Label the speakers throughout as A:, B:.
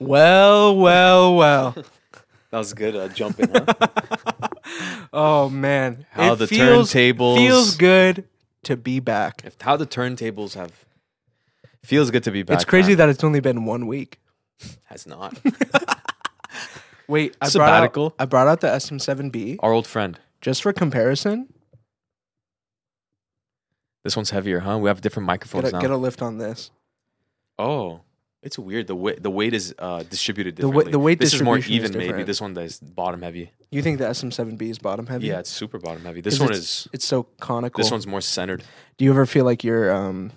A: Well, well, well.
B: That was good uh, jumping. Huh?
A: Oh man,
B: How
A: It
B: the
A: feels,
B: turntables-
A: feels good to be back.
B: if how the turntables have feels good to be back.
A: it's crazy
B: man.
A: that it's only been one week.
B: has not.
A: Wait, I
B: Sabbatical.
A: brought out, I brought out the SM7B
B: Our old friend.
A: just for comparison.
B: This one's heavier, huh? We have different microphones
A: Get a,
B: now.
A: get a lift on this.
B: oh, it's weird. The weight the weight is uh, distributed
A: The
B: differently.
A: the weight
B: this is more
A: distribution is
B: even. maybe
A: different.
B: this one is bottom heavy.
A: You think the SM7B is bottom heavy?
B: Yeah, it's super bottom heavy. This
A: 'Cause
B: one
A: it's-
B: is.
A: It's so conical.
B: This one's more centered.
A: Do you ever feel like you're um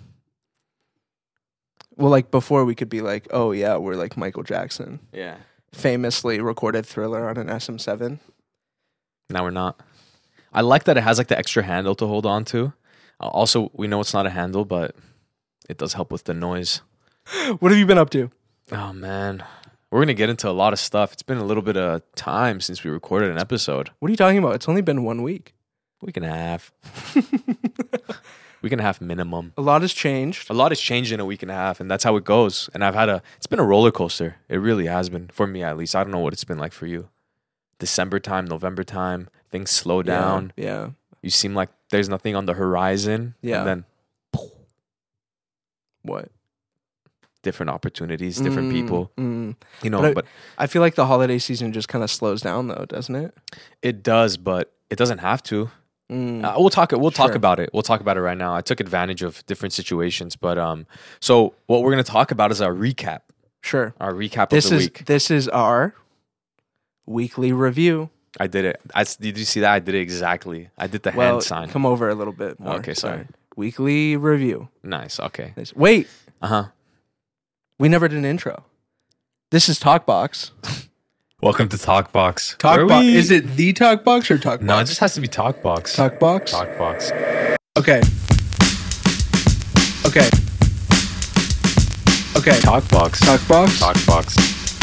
A: well like before we could be like, oh yeah, we're like Michael Jackson.
B: Yeah.
A: Famously recorded thriller on an SM7.
B: Now we're not. I like that it has like the extra handle to hold on to. Uh, Also, we know it's not a handle, but it does help with the noise.
A: What have you been up to?
B: Oh man, we're gonna get into a lot of stuff. It's been a little bit of time since we recorded an episode.
A: What are you talking about? It's only been one week.
B: Week and a half. week and a half minimum.
A: A lot has changed.
B: A lot has changed in a week and a half, and that's how it goes. And I've had a. It's been a roller coaster. It really has been for me, at least. I don't know what it's been like for you. December time, November time, things slow down.
A: Yeah.
B: You seem like there's nothing on the horizon.
A: Yeah.
B: And then
A: What?
B: Different opportunities, different
A: Mm,
B: people.
A: mm.
B: You know,
A: But I-
B: but
A: I feel like the holiday season just kind of slows down though, doesn't it?
B: it does, but it doesn't have to.
A: Mm.
B: Uh, we'll talk. We'll talk
A: Sure.
B: about it. We'll talk about it right now. I took advantage of different situations, but um, so what we're gonna talk about is our recap.
A: Sure.
B: Our recap
A: This
B: of the
A: is
B: week.
A: this is our weekly review.
B: I did it. I did you see that? I did it exactly. I did the
A: well,
B: hand sign.
A: come over a little bit more.
B: Okay, sorry.
A: Weekly review.
B: Nice. Okay.
A: Wait,
B: Uh huh.
A: We never did an intro. This is Talkbox.
C: Welcome to Talkbox.
A: Talkbox. Is it the Talkbox or Talkbox?
C: No, it just has to be Talkbox.
A: Talkbox.
C: Talkbox.
A: Okay. Okay. Okay.
C: Talkbox.
A: Talkbox.
C: Talkbox.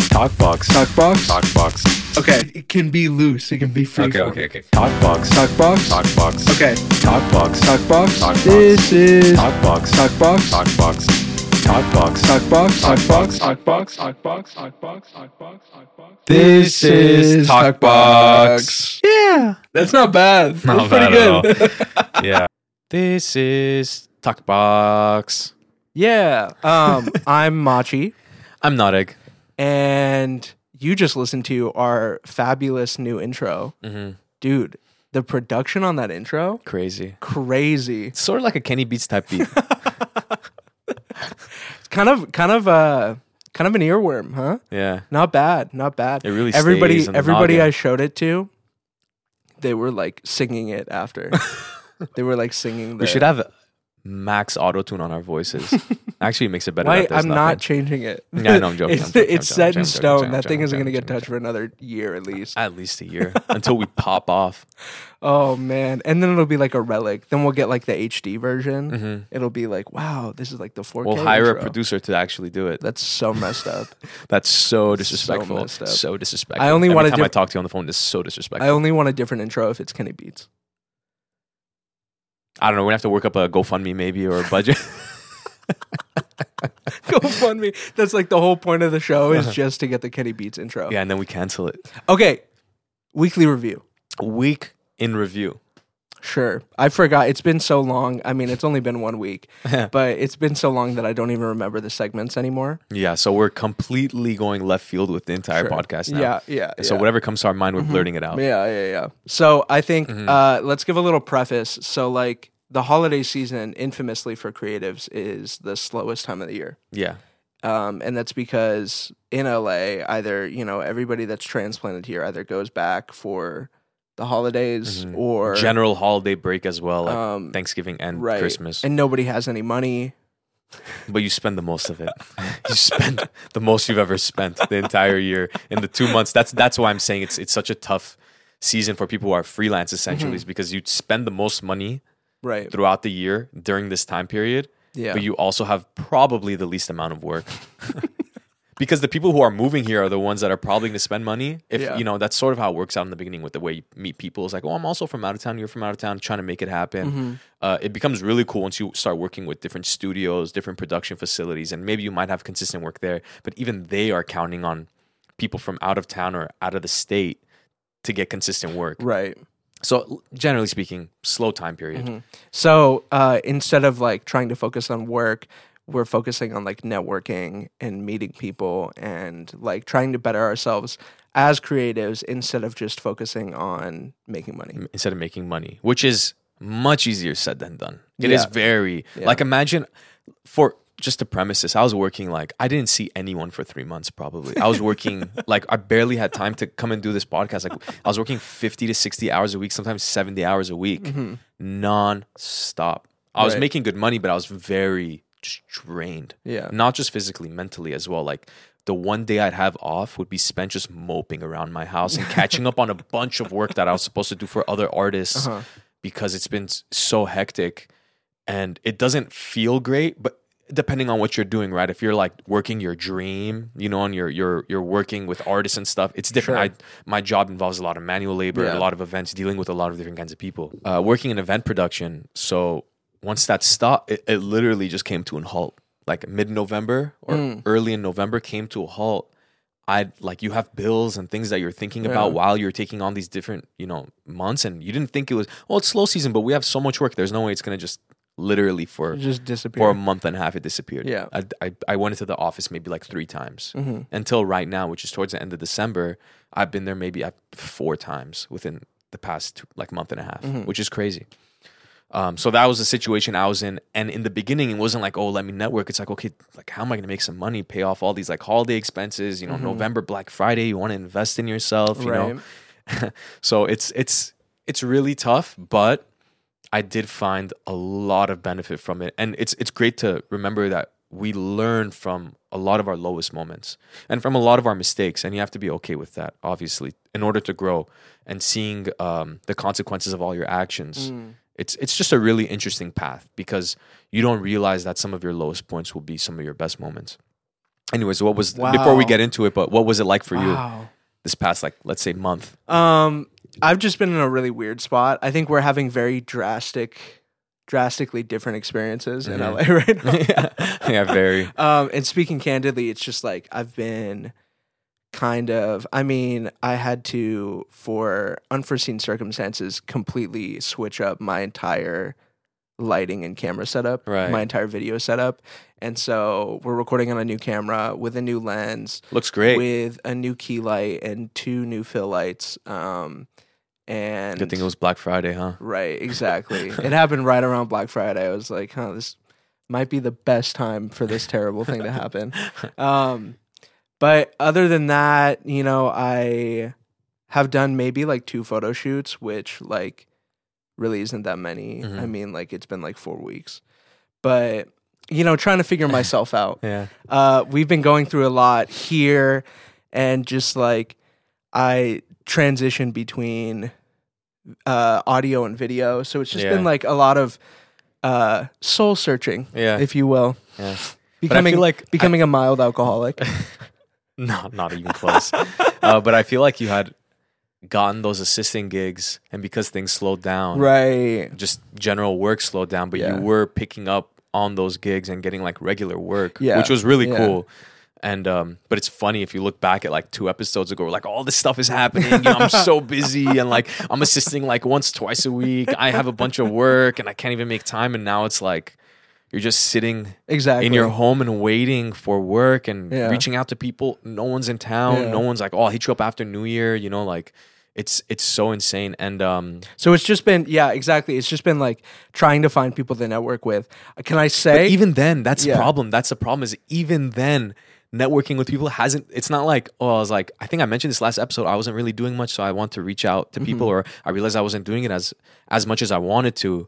C: Talkbox.
A: Talkbox.
C: Talkbox.
A: Okay. It can be loose. It can be free.
C: Okay, okay, okay. Talkbox.
A: Talkbox.
C: Talkbox.
A: Okay.
C: Talkbox.
A: Talkbox.
C: Talkbox.
A: This is
C: Talkbox.
A: Talkbox.
C: Talkbox. Talkbox.
A: Talkbox.
C: Talkbox.
A: Talkbox.
C: Talkbox. Talkbox. Talkbox. Talkbox.
A: This is Talkbox. Yeah, that's not bad. That's
C: Not
A: pretty
C: bad at
A: good.
C: Yeah.
B: This is Talkbox.
A: yeah. Um, I'm Matchi,
B: I'm Narek.
A: and you just listened to our fabulous new intro,
B: Mm-hmm.
A: dude. The production on that intro,
B: Crazy.
A: crazy.
B: It's sort of like a Kenny Beats type beat.
A: Kind of, kind of, uh, kind of an earworm, huh?
B: yeah.
A: Not bad, not bad.
B: It really
A: everybody, everybody. I showed it to, they were like singing it after. they were like singing. The,
B: We should have max auto tune on our voices. Actually, it makes it better.
A: Why? I'm not changing it.
B: Yeah, know, I'm joking,
A: it's
B: I'm joking,
A: it's set
B: I'm
A: in
B: joking, I'm
A: stone.
B: joking,
A: that thing isn't going to get touched for another year at least.
B: At least a year until we pop off.
A: Oh man! And then it'll be like a relic. Then we'll get like the HD version.
B: Mhm.
A: It'll be like, wow, this is like the 4K.
B: We'll hire a producer to actually do it.
A: That's so messed up.
B: That's so
A: So
B: disrespectful.
A: messed
B: So, disrespectful.
A: I only
B: Every
A: want a
B: time I talk to you on the phone. It's so disrespectful.
A: I only want a different intro if it's Kenny Beats.
B: I don't know. We have to work up a GoFundMe maybe or a budget.
A: GoFundMe. That's like the whole point of the show
B: Uh-huh.
A: is just to get the Kenny Beats intro.
B: yeah, and then we cancel it.
A: Okay. Weekly review.
B: Week in review.
A: Sure. I forgot. It's been so long. I mean, it's only been one week, but it's been so long that I don't even remember the segments anymore.
B: Yeah, so we're completely going left field with the entire
A: Sure.
B: podcast now.
A: Yeah, yeah.
B: So
A: yeah.
B: whatever comes to our mind, we're blurting it out.
A: Yeah, yeah, yeah. So I think
B: Mhm.
A: uh, let's give a little preface. So, like, the holiday season, infamously for creatives, is the slowest time of the year.
B: Yeah.
A: Um, and that's because in LA, either, you know, everybody that's transplanted here either goes back for the holidays
B: Mhm.
A: or
B: General holiday break as well, like
A: um,
B: Thanksgiving and
A: right.
B: Christmas.
A: And nobody has any money.
B: but you spend the most of it. you spend the most you've ever spent the entire year in the two months. That's that's why I'm saying it's it's such a tough season for people who are freelance essentially,
A: Mhm.
B: is because you spend the most money
A: Right.
B: throughout the year during this time period,
A: Yeah.
B: but you also have probably the least amount of work. because the people who are moving here are the ones that are probably going to spend money. If
A: Yeah.
B: you know, that's sort of how it works out in the beginning with the way you meet people. It's like, oh, I'm also from out of town. You're from out of town, trying to make it happen.
A: Mm-hmm.
B: Uh, it becomes really cool once you start working with different studios, different production facilities, and maybe you might have consistent work there. But even they are counting on people from out of town or out of the state to get consistent work.
A: right.
B: So generally speaking, slow time period.
A: Mm-hmm. So uh, instead of like trying to focus on work, we're focusing on like networking and meeting people and like trying to better ourselves as creatives instead of just focusing on making money.
B: instead of making money, which is much easier said than done. It is
A: Yeah.
B: very
A: Yeah.
B: like imagine for just to premise this, I was working like I didn't see anyone for three months probably. I was working like I barely had time to come and do this podcast. Like I was working fifty to sixty hours a week, sometimes seventy hours a week, mm-hmm. non-stop. I was making good money, but I was very just drained.
A: Yeah.
B: Not just physically, mentally as well. Like the one day I'd have off would be spent just moping around my house and catching up on a bunch of work that I was supposed to do for other artists
A: Uh-huh.
B: because it's been so hectic and it doesn't feel great, but depending on what you're doing, right? If you're like working your dream, you know, and you're you're you're working with artists and stuff, it's different. I, my job involves a lot of manual labor,
A: Yeah.
B: a lot of events, dealing with a lot of different kinds of people. Uh, working in event production, so once that stopped, it, it literally just came to a halt. Like mid November or
A: Mm.
B: early in November came to a halt. I like you have bills and things that you're thinking about while you're taking on these different, you know, months and you didn't think it was oh it's slow season, but we have so much work. There's no way it's gonna just literally for
A: It just disappear.
B: for a month and a half it disappeared.
A: Yeah.
B: I, I, I went into the office maybe like three times
A: Mhm.
B: until right now, which is towards the end of December. I've been there maybe uh, four times within the past two, like month and a half,
A: Mhm.
B: which is crazy. Um, so that was the situation I was in, and in the beginning, it wasn't like, oh, let me network. It's like, okay, like how am I going to make some money, pay off all these like holiday expenses? You know,
A: Mhm.
B: November Black Friday, you want to invest in yourself, you know. So it's it's it's really tough, but I did find a lot of benefit from it, and it's it's great to remember that we learn from a lot of our lowest moments and from a lot of our mistakes, and you have to be okay with that, obviously, in order to grow and seeing um, the consequences of all your actions.
A: Mm.
B: It's it's just a really interesting path because you don't realize that some of your lowest points will be some of your best moments. Anyways, what was before we get into it? But what was it like for you this past like let's say month?
A: Um, I've just been in a really weird spot. I think we're having very drastic, drastically different experiences in
B: Mhm.
A: LA right now.
B: yeah, yeah, very.
A: Um, and speaking candidly, it's just like I've been kind of. I mean, I had to, for unforeseen circumstances, completely switch up my entire lighting and camera setup,
B: Right.
A: my entire video setup. And so we're recording on a new camera with a new lens,
B: Looks great.
A: with a new key light and two new fill lights. Um, and
B: Good thing it was Black Friday, huh?
A: Right, exactly. it happened right around Black Friday. I was like, huh, this might be the best time for this terrible thing to happen. Um, but other than that, you know, I have done maybe like two photo shoots, which like really isn't that many.
B: Mhm.
A: I mean, like it's been like four weeks. But, you know, trying to figure myself out
B: Yeah.
A: uh, we've been going through a lot here and just like i transition between uh, audio and video so it's just
B: Yeah.
A: been like a lot of uh, soul searching
B: Yeah.
A: if you will
B: yeah.
A: becoming
B: like
A: becoming a mild alcoholic
B: No, not even close. uh, but I feel like you had gotten those assisting gigs, and because things slowed down,
A: right
B: just general work slowed down, but
A: Yeah.
B: you were picking up on those gigs and getting like regular work,
A: Yeah.
B: which was really
A: Yeah.
B: cool. And um, but it's funny if you look back at like two episodes ago, like all this stuff is happening. You know, I'm so busy and like I'm assisting like once, twice a week. I have a bunch of work and I can't even make time. And now it's like you're just sitting
A: exactly
B: in your home and waiting for work and
A: Yeah.
B: reaching out to people. No one's in town.
A: Yeah.
B: No one's like, oh, I'll hit you up after New Year. You know, like it's it's so insane. And um,
A: so it's just been yeah exactly it's just been like trying to find people to network with can i
B: but
A: say
B: even then, that's
A: Yeah.
B: the problem. That's the problem. Is even then, networking with people hasn't. It's not like oh, I was like I think I mentioned this last episode. I wasn't really doing much, so I want to reach out to people,
A: Mm-hmm.
B: or I realized I wasn't doing it as as much as I wanted to.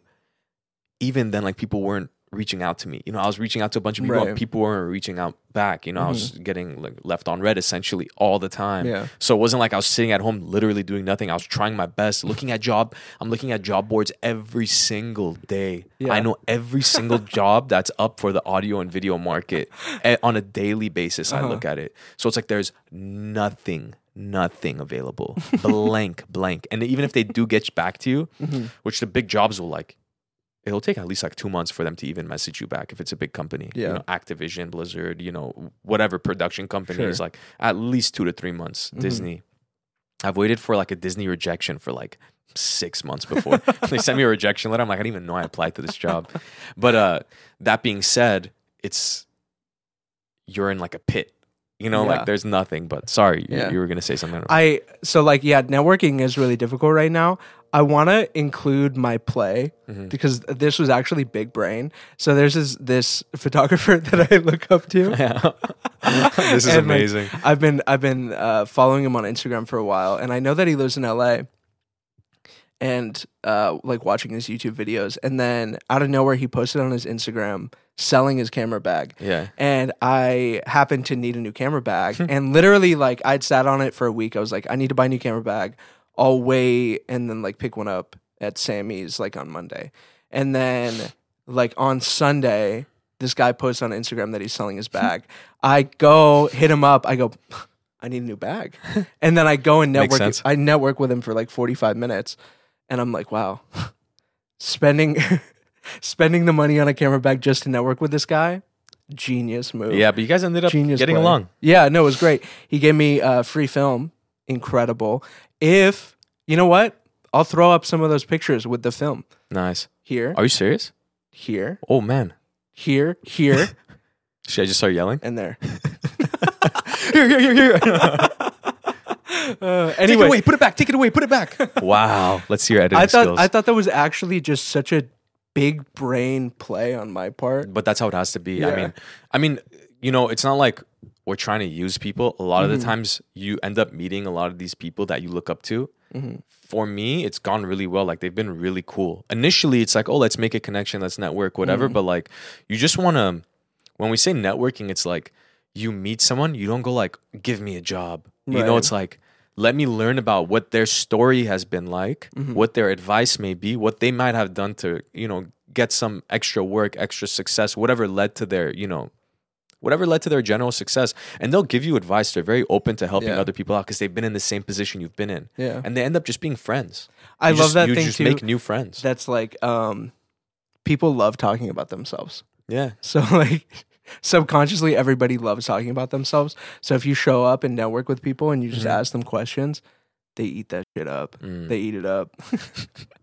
B: Even then, like people weren't reaching out to me. You know, I was reaching out to a bunch of people, and
A: Right.
B: people weren't reaching out back. You know, I was getting like left on read essentially all the time.
A: Yeah.
B: So it wasn't like I was sitting at home literally doing nothing. I was trying my best, looking at job. I'm looking at job boards every single day.
A: Yeah.
B: I know every single job that's up for the audio and video market eh, on a daily basis. I
A: Uh-huh.
B: look at it. So it's like there's nothing, nothing available, blank, blank. And even if they do get back to you,
A: Mm-hmm.
B: which the big jobs will like, it'll take at least like two months for them to even message you back if it's a big company.
A: Yeah.
B: You know, Activision, Blizzard, you know, whatever production company
A: Sure.
B: is like at least two to three months. Disney. I've waited for like a Disney rejection for like six months before they sent me a rejection letter. I'm like, I didn't even know I applied to this job. But uh that being said, it's you're in like a pit. You know,
A: Yeah.
B: like there's nothing. But sorry, you- you were gonna say something.
A: I so like yeah, networking is really difficult right now. I want to include my play
B: Mm-hmm.
A: because this was actually big brain. So there's this this photographer that I look up to.
B: this is
A: And, like,
B: amazing.
A: I've been I've been uh, following him on Instagram for a while, and I know that he lives in LA. And uh, like watching his YouTube videos, and then out of nowhere, he posted on his Instagram selling his camera bag.
B: yeah.
A: and I happened to need a new camera bag. and literally, like, I'd sat on it for a week. I was like, I need to buy a new camera bag. I'll wait and then like pick one up at Samy's like on Monday. And then like on Sunday, this guy posts on Instagram that he's selling his bag. I go hit him up. I go, I need a new bag. And then I go and
B: Makes
A: network.
B: sense.
A: I network with him for like 45 minutes. And I'm like, wow, spending spending the money on a camera bag just to network with this guy, genius move.
B: Yeah, but you guys ended up
A: Genius
B: getting
A: play.
B: along.
A: Yeah, no, it was great. He gave me uh, free film, incredible. If you know what, I'll throw up some of those pictures with the film
B: Nice.
A: here,
B: Are you serious?
A: here,
B: Oh man.
A: here, here,
B: Should I just start yelling?
A: and there.
B: here, here, here, here.
A: Uh,
B: Take it
A: anyway,
B: away, put it back, take it away, put it back. wow. Let's see your editing
A: I thought
B: skills.
A: I thought that was actually just such a big brain play on my part.
B: but that's how it has to be. I
A: Yeah.
B: mean, I mean, you know, it's not like we're trying to use people. A lot of
A: Mm-hmm.
B: the times, you end up meeting a lot of these people that you look up to.
A: Mm-hmm.
B: For me, it's gone really well. Like they've been really cool. Initially, it's like, oh, let's make a connection, let's network, whatever.
A: Mm-hmm.
B: But like, you just want to. When we say networking, it's like you meet someone, you don't go like, give me a job. You know, it's like. Let me learn about what their story has been like,
A: Mm-hmm.
B: what their advice may be, what they might have done to, you know, get some extra work, extra success, whatever led to their, you know, whatever led to their general success. And they'll give you advice. They're very open to helping
A: Yeah.
B: other people out because they've been in the same position you've been in.
A: Yeah.
B: And they end up just being friends.
A: I
B: You
A: love
B: just-
A: that
B: you
A: thing
B: just
A: too.
B: make new friends.
A: That's like um, people love talking about themselves.
B: yeah.
A: So like subconsciously everybody loves talking about themselves. So if you show up and network with people and you just
B: Mm-hmm.
A: ask them questions, they eat that shit up.
B: Mm.
A: They eat it up.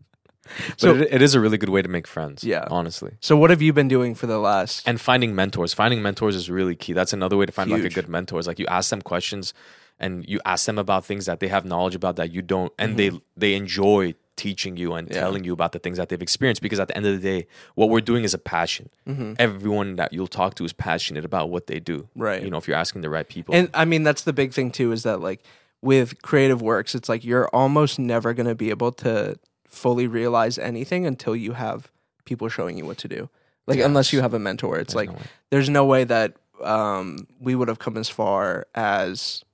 B: But
A: so
B: it, it is a really good way to make friends.
A: Yeah.
B: Honestly.
A: so what have you been doing for the last
B: And finding mentors. Finding mentors is really key. That's another way to find like a good mentor. Is like you ask them questions and you ask them about things that they have knowledge about that you don't and they they enjoy teaching you and
A: Mm-hmm. Yeah.
B: telling you about the things that they've experienced because at the end of the day what we're doing is a passion
A: Mm-hmm.
B: everyone that you'll talk to is passionate about what they do
A: Right.
B: you know if you're asking the right people
A: And I mean that's the big thing too is that like with creative works it's like you're almost never going to be able to fully realize anything until you have people showing you what to do. Like unless you have a mentor. It's like
B: no
A: there's no way that um we would have come as far as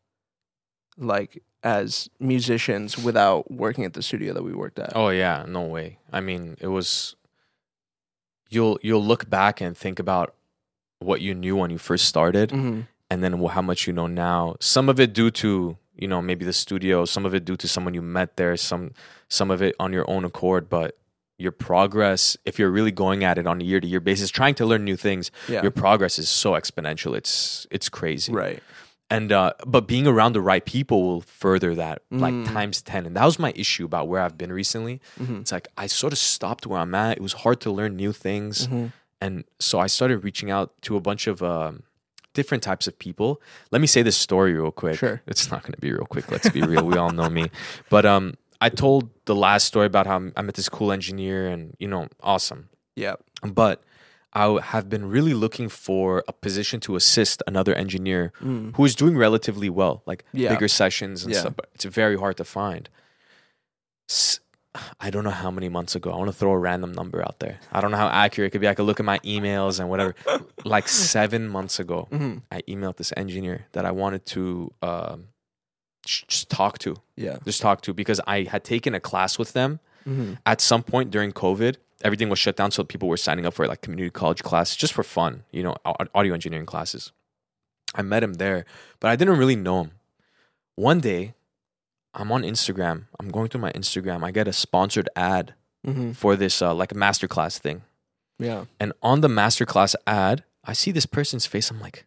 A: like as musicians without working at the studio that we worked at.
B: oh yeah no way i mean it was you'll you'll look back and think about what you knew when you first started
A: hmm
B: and then how much you know now. Some of it due to you know maybe the studio, some of it due to someone you met there, some some of it on your own accord. But your progress, if you're really going at it on a year to year basis, trying to learn new things,
A: Yeah.
B: your progress is so exponential. It's it's crazy.
A: Right.
B: And uh, but being around the right people will further that like
A: Mm.
B: times ten. And that was my issue about where I've been recently.
A: Mhm.
B: It's like I sort of stopped where I'm at. It was hard to learn new things
A: Mhm.
B: and so I started reaching out to a bunch of um, different types of people. Let me say this story real quick.
A: Sure.
B: It's not going to be real quick. Let's be real. We all know me. But um, I told the last story about how I met this cool engineer, and you know, awesome.
A: Yeah.
B: But I have been really looking for a position to assist another engineer
A: Mm.
B: who is doing relatively well, like
A: Yeah.
B: bigger sessions and
A: Yeah.
B: stuff. But it's very hard to find. S- I don't know how many months ago. I want to throw a random number out there. I don't know how accurate it could be. I could look at my emails and whatever. like seven months ago,
A: Mhm.
B: I emailed this engineer that I wanted to um, just talk to,
A: Yeah.
B: just talk to, because I had taken a class with them
A: Mhm.
B: at some point during COVID. Everything was shut down, so people were signing up for like community college classes just for fun, you know, audio engineering classes. I met him there, but I didn't really know him. One day, I'm on Instagram. I'm going through my Instagram. I get a sponsored ad
A: Mhm.
B: for this uh, like a masterclass thing.
A: Yeah.
B: And on the masterclass ad, I see this person's face. I'm like,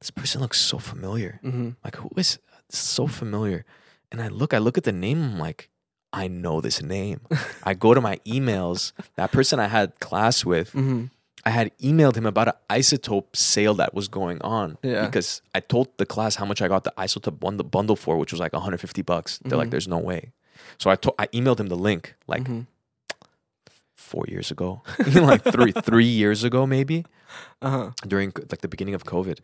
B: this person looks so familiar.
A: Mhm.
B: Like, who is so familiar? And I look, I look at the name. I'm like, I know this name. I go to my emails. That person I had class with,
A: Mhm.
B: I had emailed him about an iZotope sale that was going on.
A: Yeah.
B: Because I told the class how much I got the iZotope bundle, bundle for, which was like 150 bucks. They're like,
A: Mhm.
B: there's no way. So I to- I emailed him the link like
A: Mhm.
B: four years ago, like three three years ago maybe
A: Uh-huh.
B: during like the beginning of COVID.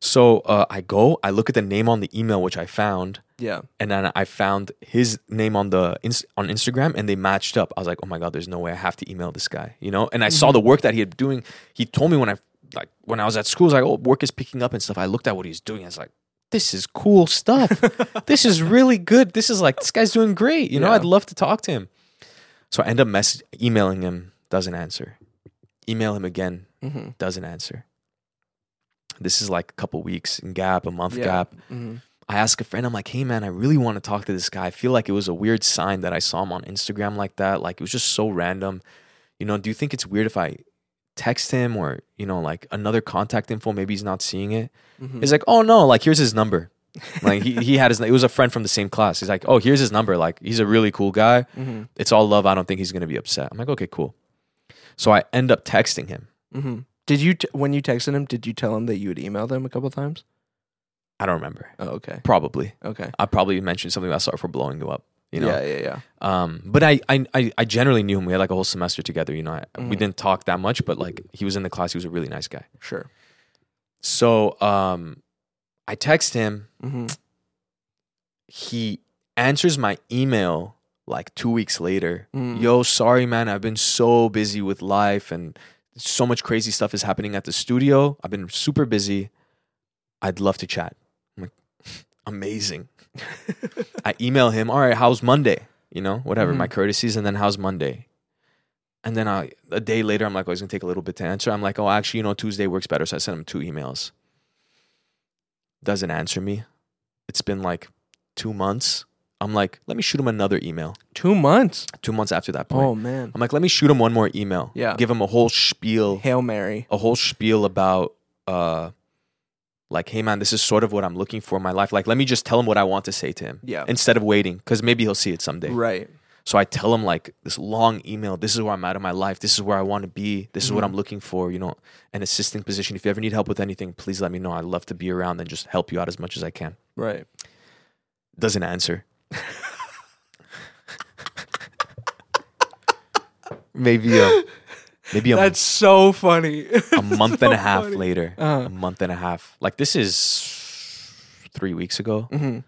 B: So uh, I go, I look at the name on the email which I found,
A: Yeah.
B: and then I found his name on the on Instagram, and they matched up. I was like, oh my god, there's no way I have to email this guy, you know. And I saw the work that he had doing. He told me when I like when I was at school, I was like, oh, work is picking up and stuff. I looked at what he's doing. I was like, this is cool stuff. this is really good. This is like this guy's doing great. You know,
A: Yeah.
B: I'd love to talk to him. So I end up mess- emailing him, doesn't answer. Email him again,
A: Mhm.
B: doesn't answer. This is like a couple weeks in gap, a month
A: Yeah.
B: gap.
A: Mhm.
B: I ask a friend, I'm like, hey man, I really want to talk to this guy. I feel like it was a weird sign that I saw him on Instagram like that. Like it was just so random. You know, do you think it's weird if I text him or, you know, like another contact info? Maybe he's not seeing it.
A: Mhm.
B: He's like, oh no, like here's his number. like he, he had his, it was a friend from the same class. He's like, oh, here's his number. Like he's a really cool guy.
A: Mhm.
B: It's all love. I don't think he's to be upset. I'm like, okay, cool. So I end up texting him.
A: Mhm. Did you t- when you texted him? Did you tell him that you had emailed him a couple times?
B: I don't remember.
A: Oh, okay.
B: Probably.
A: Okay.
B: I probably mentioned something about sorry for blowing you up. You know,
A: Yeah. Yeah. Yeah.
B: Um, but I, I, I, I generally knew him. We had like a whole semester together. You know, I, we
A: Mhm.
B: didn't talk that much, but like he was in the class. He was a really nice guy.
A: Sure.
B: So, um, I text him.
A: hmm
B: He answers my email like two weeks later.
A: Mm.
B: Yo, sorry, man. I've been so busy with life and so much crazy stuff is happening at the studio. I've been super busy. I'd love to chat. I'm like, amazing. I email him, all right, how's Monday? You know, whatever, my
A: Mhm.
B: courtesies, and then how's Monday? And then I, a day later, I'm like, oh, it's gonna take a little bit to answer. I'm like, oh, actually, you know, Tuesday works better. So I sent him two emails. Doesn't answer me. It's been like two months. I'm like, let me shoot him another email.
A: Two months.
B: Two months after that point.
A: Oh man.
B: I'm like, let me shoot him one more email.
A: Yeah.
B: Give him a whole spiel
A: Hail Mary.
B: a whole spiel about uh like hey man this is sort of what i'm looking for in my life like let me just tell him what i want to say to him
A: Yeah.
B: instead of waiting because maybe he'll see it someday
A: Right.
B: so i tell him like this long email this is where i'm at in my life this is where i want to be this is what
A: Mhm.
B: i'm looking for you know an assistant position if you ever need help with anything please let me know i'd love to be around and just help you out as much as i can
A: Right.
B: doesn't answer maybe a maybe a
A: That's so funny.
B: a month and a half
A: funny.
B: later,
A: Uh-huh.
B: a month and a half. Like this is three weeks ago.
A: hmm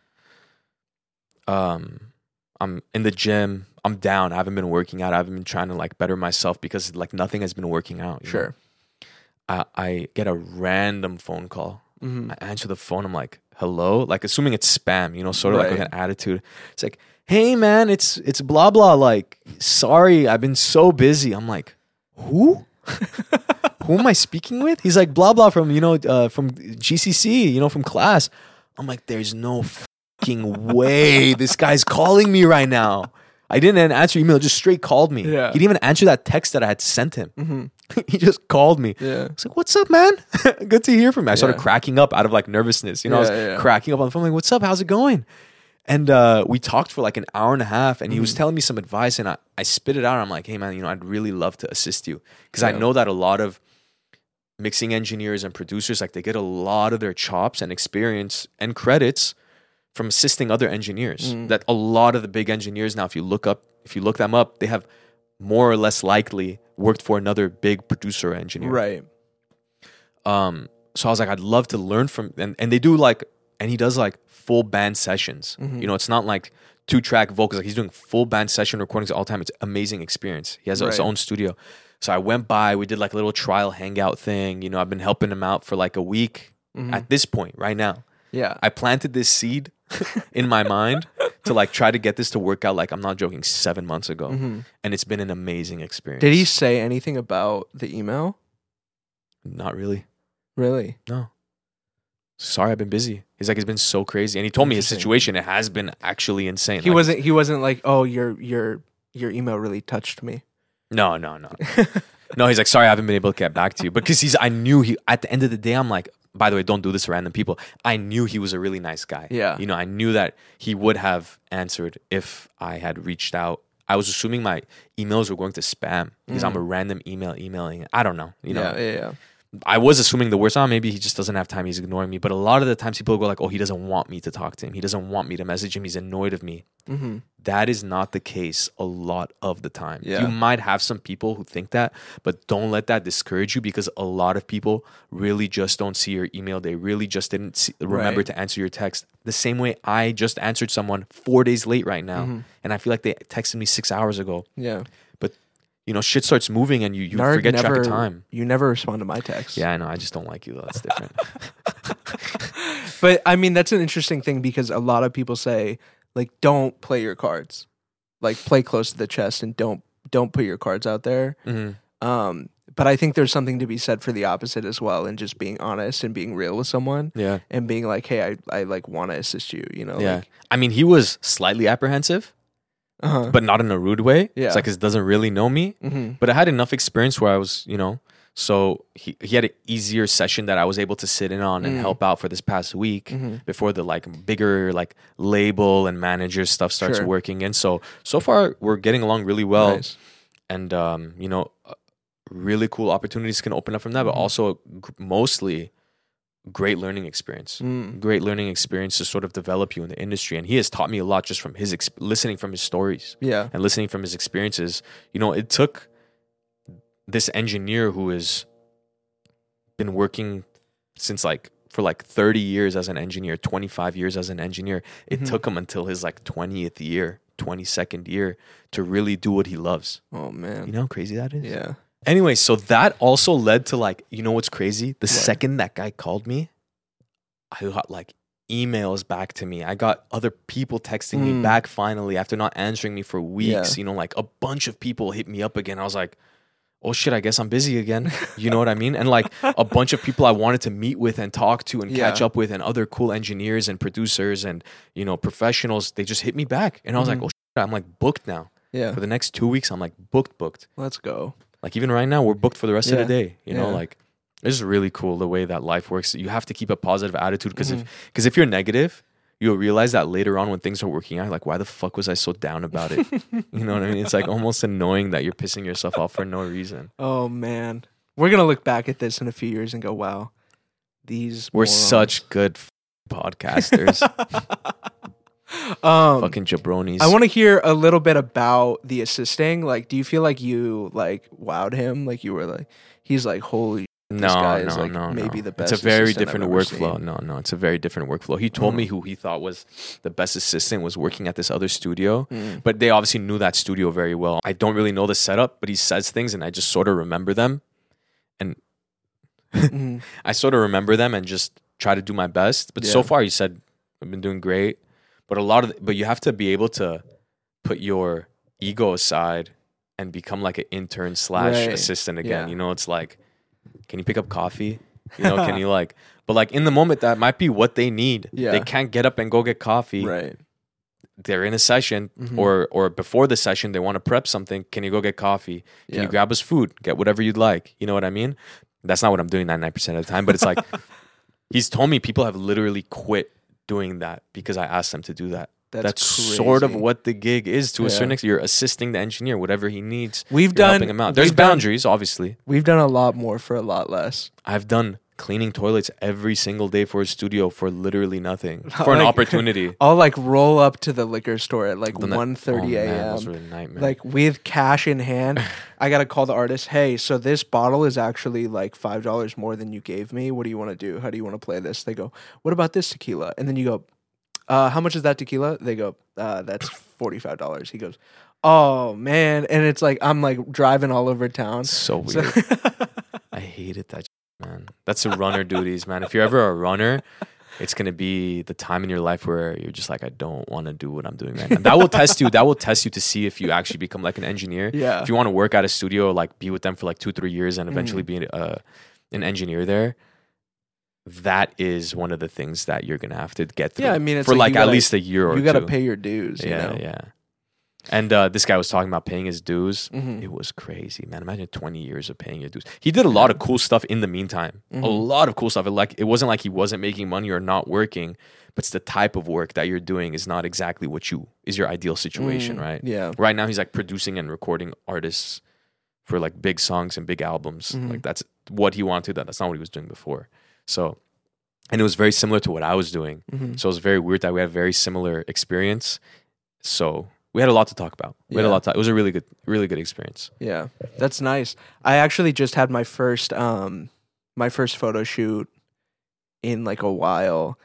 B: Um, I'm in the gym. I'm down. I haven't been working out. I haven't been trying to like better myself because like nothing has been working out.
A: Sure.
B: I, I get a random phone call.
A: hmm
B: I answer the phone. I'm like, hello, like assuming it's spam. You know, sort of like with an attitude. It's like, hey man, it's it's blah blah. Like, sorry, I've been so busy. I'm like, who? who am I speaking with? He's like, blah blah from you know uh, from GCC, you know from class. I'm like, there's no fucking way this guy's calling me right now. I didn't answer email, just straight called me.
A: Yeah.
B: He didn't even answer that text that I had sent him.
A: hmm
B: he just called me.
A: Yeah.
B: I was like, "What's up, man? Good to hear from you." I started
A: Yeah.
B: cracking up out of like nervousness. You know, I was
A: Yeah, yeah.
B: cracking up on the phone, like, "What's up? How's it going?" And uh, we talked for like an hour and a half, and he was
A: Mhm.
B: telling me some advice, and I, I spit it out. I'm like, "Hey, man, you know, I'd really love to assist you because I know that a lot of mixing engineers and producers, like, they get a lot of their chops and experience and credits from assisting other engineers.
A: Mm.
B: That a lot of the big engineers now, if you look up, if you look them up, they have more or less likely worked for another big producer or engineer.
A: Right.
B: Um, so I was like, I'd love to learn from, and, and they do like, and he does like full band sessions.
A: Mhm.
B: You know, it's not like two track vocals. Like he's doing full band session recordings all the time. It's amazing experience. He has his own studio. So I went by. We did like a little trial hangout thing. You know, I've been helping him out for like a week.
A: Mhm.
B: At this point, right now,
A: yeah.
B: I planted this seed in my mind to like try to get this to work out. Like I'm not joking, seven months ago,
A: Mhm.
B: and it's been an amazing experience.
A: Did he say anything about the email?
B: Not really.
A: Really?
B: No. Sorry, I've been busy. He's like, it's been so crazy, and he told me his situation. It has been actually insane.
A: He
B: Like,
A: wasn't. He wasn't like, oh, your your your email really touched me.
B: No, no, no, no. He's like, sorry, I haven't been able to get back to you because he's. I knew he. At the end of the day, I'm like, by the way, don't do this to random people. I knew he was a really nice guy.
A: Yeah.
B: You know, I knew that he would have answered if I had reached out. I was assuming my emails were going to spam because I'm a random email emailing. I don't know. You know,
A: Mm. yeah, yeah, yeah.
B: I was assuming the worst. Oh, maybe he just doesn't have time. He's ignoring me. But a lot of the times people go like, oh, he doesn't want me to talk to him. He doesn't want me to message him. He's annoyed of me.
A: hmm
B: That is not the case a lot of the time.
A: Yeah.
B: You might have some people who think that, but don't let that discourage you because a lot of people really just don't see your email. They really just didn't see, remember
A: Right.
B: to answer your text. The same way I just answered someone four days late right now,
A: Mm-hmm.
B: and I feel like they texted me six hours ago.
A: Yeah.
B: You know, shit starts moving, and you you
A: Nard
B: forget
A: never,
B: track of time.
A: You never respond to my text.
B: Yeah, I know. I just don't like you though. That's different.
A: But I mean, that's an interesting thing because a lot of people say like, don't play your cards, like play close to the chest and don't don't put your cards out there.
B: Mhm.
A: Um, but I think there's something to be said for the opposite as well, and just being honest and being real with someone
B: Yeah.
A: and being like, hey, I I like want to assist you. You know.
B: Yeah.
A: Like,
B: I mean, he was slightly apprehensive,
A: uh-huh.
B: but not in a rude way.
A: Yeah.
B: It's like he doesn't really know me.
A: hmm
B: But I had enough experience where I was, you know, so he, he had an easier session that I was able to sit in on and
A: Mm.
B: help out for this past week
A: Mhm.
B: before the like bigger like label and manager stuff starts
A: Sure.
B: working in. So so far we're getting along really well
A: Nice.
B: and um, you know, uh, really cool opportunities can open up from that, but
A: Mhm.
B: also mostly great learning experience.
A: Mm.
B: Great learning experience to sort of develop you in the industry, and he has taught me a lot just from his listening from his stories
A: Yeah.
B: and listening from his experiences. You know, it took this engineer who has been working since like for like 30 years as an engineer, 25 years as an engineer. It
A: Mhm.
B: took him until his like 20th year, 22nd year to really do what he loves.
A: Oh man.
B: You know how crazy that is?
A: yeah.
B: Anyway, so that also led to like, you know what's crazy? The
A: What?
B: second that guy called me, I got like emails back to me. I got other people texting me
A: Mm.
B: back finally after not answering me for weeks.
A: Yeah.
B: You know, like a bunch of people hit me up again. I was like, oh shit, I guess I'm busy again. You know what I mean? And like a bunch of people I wanted to meet with and talk to and catch up with and other cool engineers and producers and, you know, professionals, they just hit me back. And I was
A: Mhm.
B: like, oh shit, I'm like booked now.
A: Yeah.
B: For the next two weeks, I'm like booked, booked.
A: Let's go.
B: Like even right now, we're booked for the rest of the day. You know,
A: Yeah.
B: like it's just really cool the way that life works. You have to keep a positive attitude because
A: Mhm.
B: if because if you're negative, you'll realize that later on when things are working out, like why the fuck was I so down about it? you know what I mean? It's like almost annoying that you're pissing yourself off for no reason.
A: Oh man. We're gonna look back at this in a few years and go, wow, these
B: We're
A: morons."
B: such good f- podcasters,
A: um
B: fucking jabronis.
A: I want to hear a little bit about the assisting. Like, do you feel like you like wowed him? Like you were like, he's like, holy.
B: no,
A: guy
B: no,
A: is, like,
B: no,
A: maybe
B: no.
A: the best
B: It's a very different workflow.
A: seen.
B: No, no, it's a very different workflow. He told
A: Mhm.
B: me who he thought was the best assistant was working at this other studio.
A: Mm.
B: but they obviously knew that studio very well. I don't really know the setup, but he says things and I just sort of remember them. And
A: Mhm.
B: I sort of remember them and just try to do my best. But so far, he said I've been doing great. But a lot of, but you have to be able to put your ego aside and become like an intern slash
A: Right.
B: assistant again.
A: Yeah.
B: You know, it's like, can you pick up coffee? You know, can you like, but like in the moment, that might be what they need.
A: Yeah.
B: They can't get up and go get coffee
A: Right.
B: they're in a session
A: Mhm.
B: or or before the session they want to prep something can you go get coffee can
A: Yeah.
B: you grab us food get whatever you'd like you know what i mean that's not what i'm doing 99% of the time but it's like he's told me people have literally quit doing that because i asked them to do that.
A: That's,
B: that's, sort of what the gig is to a certain extent. You're assisting the engineer whatever he needs.
A: We've done.
B: helping him out. there's
A: we've done-
B: boundaries obviously.
A: We've done a lot more for a lot less.
B: i've done cleaning toilets every single day for a studio for literally nothing for an
A: Like-
B: opportunity
A: I'll like roll up to the liquor store at like
B: Done that-
A: 1.30
B: oh,
A: a.m. Like with cash in hand, I gotta call the artist. Hey, so this bottle is actually like five dollars more than you gave me. What do you want to do? How do you want to play this? They go, what about this tequila? And then you go, uh, how much is that tequila? They go, uh, that's forty five dollars. He goes, oh man, and it's like I'm like driving all over town.
B: So
A: So-
B: weird. I hated that, man. That's the runner duties, man. If you're ever a runner, it's gonna be the time in your life where you're just like, I don't want to do what I'm doing right now. That will test you. That will test you to see if you actually become like an engineer.
A: yeah,
B: If you want to work at a studio, like be with them for like two, three years, and eventually
A: Mm-hmm.
B: be uh, an engineer there. That is one of the things that you're gonna have to get through.
A: Yeah, I mean,
B: for
A: like
B: like, at
A: gotta-
B: least a year or
A: you got to
B: two.
A: pay your dues.
B: yeah,
A: you know?
B: yeah. And uh, this guy was talking about paying his dues.
A: Mhm.
B: It was crazy, man. Imagine 20 years of paying your dues. He did a lot of cool stuff in the meantime. A
A: Mhm.
B: lot of cool stuff. It like it wasn't like he wasn't making money or not working, but it's the type of work that you're doing is not exactly what you is your ideal situation,
A: Mm,
B: right?
A: Yeah,
B: Right now he's like producing and recording artists for like big songs and big albums.
A: Mhm.
B: Like that's what he wanted do. That's not what he was doing before. So and it was very similar to what I was doing.
A: Mhm.
B: So it was very weird that we had a very similar experience. So we had a lot to talk about. We had a lot. To, it was a really good, really good experience.
A: yeah, that's nice. I actually just had my first um my first photo shoot in like a while.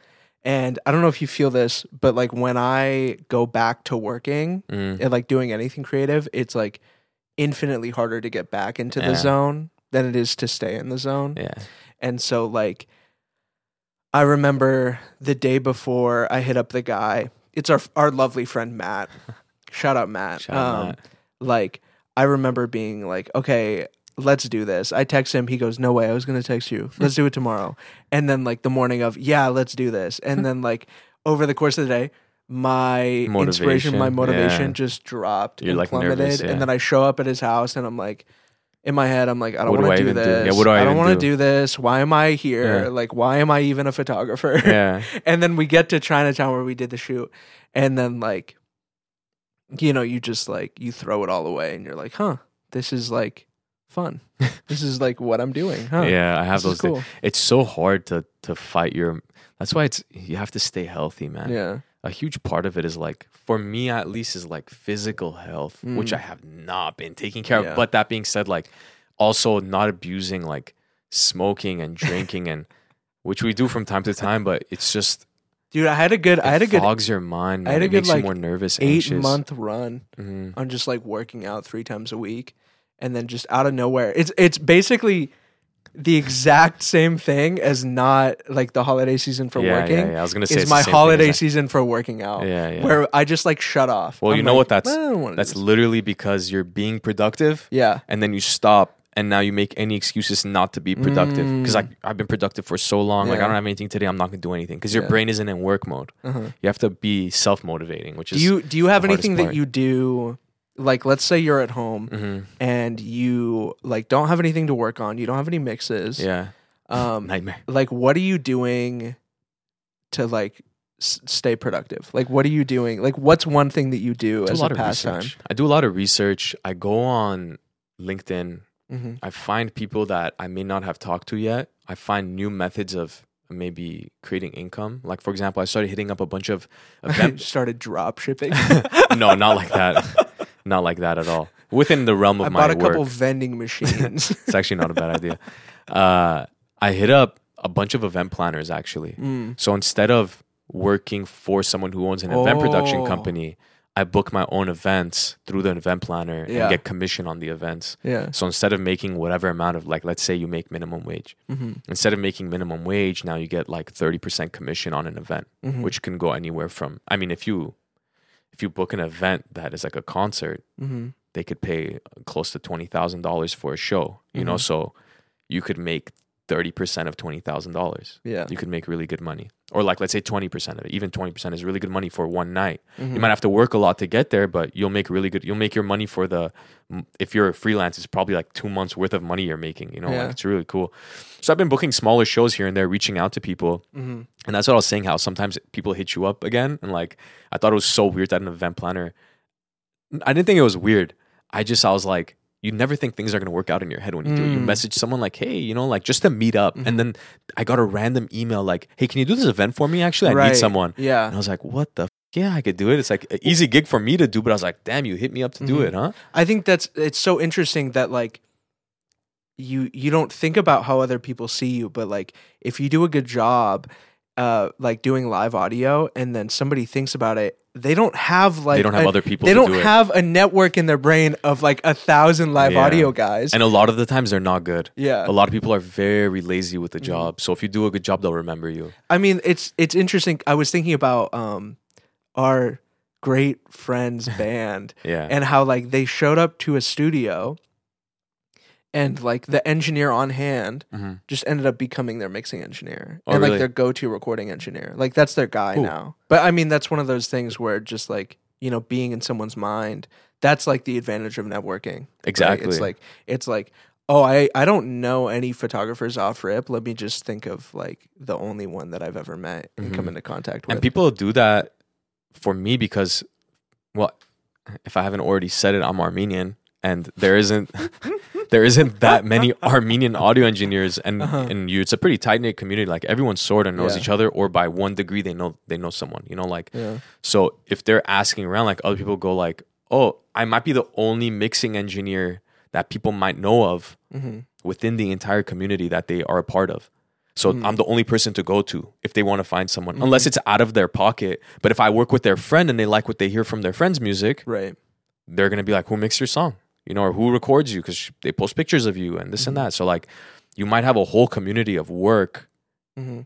A: And I don't know if you feel this, but like when I go back to working
B: Mm.
A: and like doing anything creative, it's like infinitely harder to get back into
B: Yeah.
A: the zone than it is to stay in the zone.
B: Yeah.
A: And so like I remember the day before I hit up the guy. It's our our lovely friend Matt. Shout out Matt.
B: Shout out
A: Um,
B: Matt.
A: Like I remember being like, okay, let's do this. I text him. He goes, no way. I was gonna text you. Let's do it tomorrow. And then like the morning of, yeah, let's do this. And then like over the course of the day. My inspiration, my
B: Motivation,
A: motivation
B: yeah.
A: just dropped
B: You're,
A: and
B: like,
A: plummeted.
B: nervous, yeah.
A: And then I show up at his house and I'm like, in my head, I'm like, I don't want to do? this.
B: Yeah, what do I
A: I
B: don't
A: want to
B: do?
A: do this. Why am I here?
B: Yeah.
A: Like, why am I even a photographer?
B: Yeah.
A: and then we get to Chinatown where we did the shoot, and then like, you know, you just like you throw it all away, and you're like, huh, this is like fun. this is like what I'm doing. Huh?
B: Yeah. I have
A: This
B: those.
A: cool.
B: It's so hard to to fight your. That's why it's you have to stay healthy, man.
A: Yeah.
B: A huge part of it is like for me at least is like physical health, which
A: Mm.
B: I have not been taking care
A: Yeah.
B: of. But that being said, like also not abusing like smoking and drinking and which we do from time to time, but it's just
A: Dude, I had a good, I had a
B: it
A: good
B: fogs your mind. Man.
A: I had a
B: it
A: good,
B: makes
A: like,
B: you more nervous,
A: eight
B: anxious.
A: month run
B: Mhm.
A: on just like working out three times a week, and then just out of nowhere, it's it's basically the exact same thing as not like the holiday season for
B: yeah,
A: working.
B: Yeah, yeah. I was gonna say
A: Is
B: it's the
A: my
B: same thing as
A: holiday
B: that.
A: season for working out.
B: Yeah, yeah.
A: where I just like shut off.
B: Well, you know what that's-
A: "I don't wanna do
B: That's
A: this."
B: literally because you're being productive,
A: yeah,
B: and then you stop, and now you make any excuses not to be productive. Because
A: Mm.
B: I've been productive for so long, like I don't have anything today. I'm not gonna do anything because your
A: Yeah.
B: brain isn't in work mode.
A: uh-huh.
B: You have to be self motivating, which
A: do
B: is
A: you do you have anything that you do? Like, let's say you're at home
B: Mhm.
A: and you like don't have anything to work on. You don't have any mixes.
B: yeah
A: Um,
B: nightmare.
A: like, what are you doing to like s- stay productive? Like, what are you doing? Like, what's one thing that you do
B: do
A: as
B: a
A: a pastime?
B: I do a lot of research. I go on LinkedIn.
A: Mm-hmm.
B: I find people that I may not have talked to yet. I find new methods of maybe creating income. Like for example, I started hitting up a bunch of event
A: started drop shipping.
B: no, not like that. not like that at all. Within the realm of
A: I
B: my
A: bought a
B: work.
A: couple vending machines.
B: it's actually not a bad idea. Uh, I hit up a bunch of event planners actually.
A: Mm.
B: So instead of working for someone who owns an event production
A: Oh.
B: company, I book my own events through the event planner
A: Yeah.
B: and get commission on the events.
A: Yeah.
B: So instead of making whatever amount of like let's say you make minimum wage.
A: Mm-hmm.
B: Instead of making minimum wage, now you get like 30% commission on an event,
A: Mm-hmm.
B: which can go anywhere from I mean if you if you book an event that is like a concert,
A: Mm-hmm.
B: they could pay close to twenty thousand dollars for a show. You know,
A: Mhm.
B: so you could make thirty percent of twenty thousand dollars.
A: Yeah.
B: You could make really good money, or like let's say twenty percent of it. Even twenty percent is really good money for one night.
A: Mhm.
B: You might have to work a lot to get there, but you'll make really good. You'll make your money for the. If you're a freelance, it's probably like two months worth of money you're making. You know,
A: Yeah.
B: like it's really cool. So I've been booking smaller shows here and there, reaching out to people.
A: Mm-hmm.
B: And that's what I was saying. How sometimes people hit you up again, and like I thought it was so weird that an event planner. I didn't think it was weird. I just I was like, you never think things are gonna work out in your head when you do it. You
A: Mm.
B: message someone like, hey, you know, like just to meet up,
A: Mhm.
B: and then I got a random email like, hey, can you do this event for me? Actually, I need someone.
A: Yeah.
B: And I was like, what the. F- yeah, I could do it. It's like an easy gig for me to do, but I was like, damn, you hit me up to do
A: Mhm.
B: it, huh?
A: I think that's it's so interesting that like you you don't think about how other people see you, but like if you do a good job, uh, like doing live audio, and then somebody thinks about it, they don't have like
B: they don't have
A: a-
B: other people
A: They
B: to
A: don't
B: do it.
A: have a network in their brain of like a thousand live
B: Yeah.
A: audio guys.
B: and a lot of the times they're not good.
A: yeah,
B: A lot of people are very lazy with the
A: Mm-hmm.
B: job. So if you do a good job, they'll remember you.
A: I mean, it's it's interesting. I was thinking about um our great friends band
B: Yeah.
A: and how like they showed up to a studio and like the engineer on hand
B: Mhm.
A: just ended up becoming their mixing engineer
B: Oh,
A: and like their go-to recording engineer. Like that's their guy
B: Cool.
A: now. But I mean, that's one of those things where just like, you know, being in someone's mind, that's like the advantage of networking. right?
B: Exactly.
A: It's like it's like oh I, I don't know any photographers off rip let me just think of like the only one that i've ever met and come
B: Mhm.
A: into contact with
B: And people do that for me because, well, if I haven't already said it, I'm Armenian, and there isn't there isn't that many Armenian audio engineers, and
A: Uh-huh.
B: and you, it's a pretty tight knit community. Like everyone sort of knows
A: Yeah.
B: each other, or by one degree they know they know someone. You know, like
A: yeah
B: so if they're asking around, like other people go like, oh, I might be the only mixing engineer that people might know of
A: hmm
B: within the entire community that they are a part of. So
A: Mm.
B: I'm the only person to go to if they want to find someone,
A: Mm-hmm.
B: unless it's out of their pocket. But if I work with their friend and they like what they hear from their friend's music,
A: right
B: they're gonna be like, "Who mixed your song?" You know, or who records you because they post pictures of you and this and
A: Mhm.
B: that. So like, you might have a whole community of work
A: hmm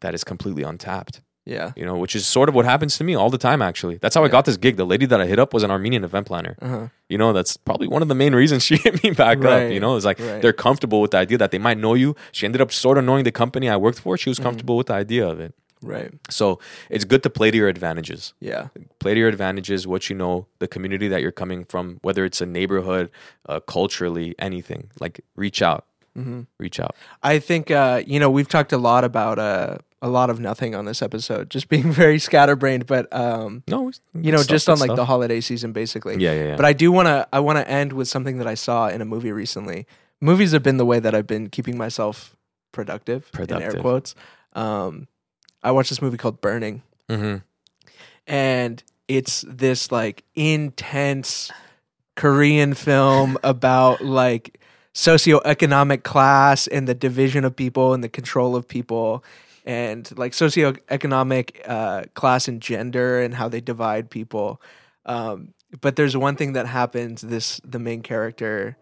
B: that is completely untapped.
A: yeah
B: You know, which is sort of what happens to me all the time. Actually, that's how I got this gig. The lady that I hit up was an Armenian event planner.
A: uh-huh
B: You know, that's probably one of the main reasons she hit me back up. You know, it's like
A: right.
B: they're comfortable with the idea that they might know you. She ended up sort of knowing the company I worked for. She was
A: Mhm.
B: comfortable with the idea of it.
A: Right
B: So it's good to play to your advantages.
A: yeah
B: Play to your advantages, what you know, the community that you're coming from, whether it's a neighborhood, uh, culturally, anything. Like reach out,
A: hmm
B: reach out.
A: i think uh you know we've talked a lot about uh a lot of nothing on this episode just being very scatterbrained but um
B: No,
A: you know
B: good
A: just on like the holiday season basically
B: yeah, yeah, yeah.
A: But I do want to I want to end with something that I saw in a movie recently. Movies have been the way that I've been keeping myself productive, productive. in air quotes. Um, I watched this movie called Burning,
B: hmm
A: and it's this like intense Korean film about like socioeconomic class and the division of people and the control of people and like socioeconomic uh, class and gender and how they divide people. Um, but there's one thing that happens. This the main character,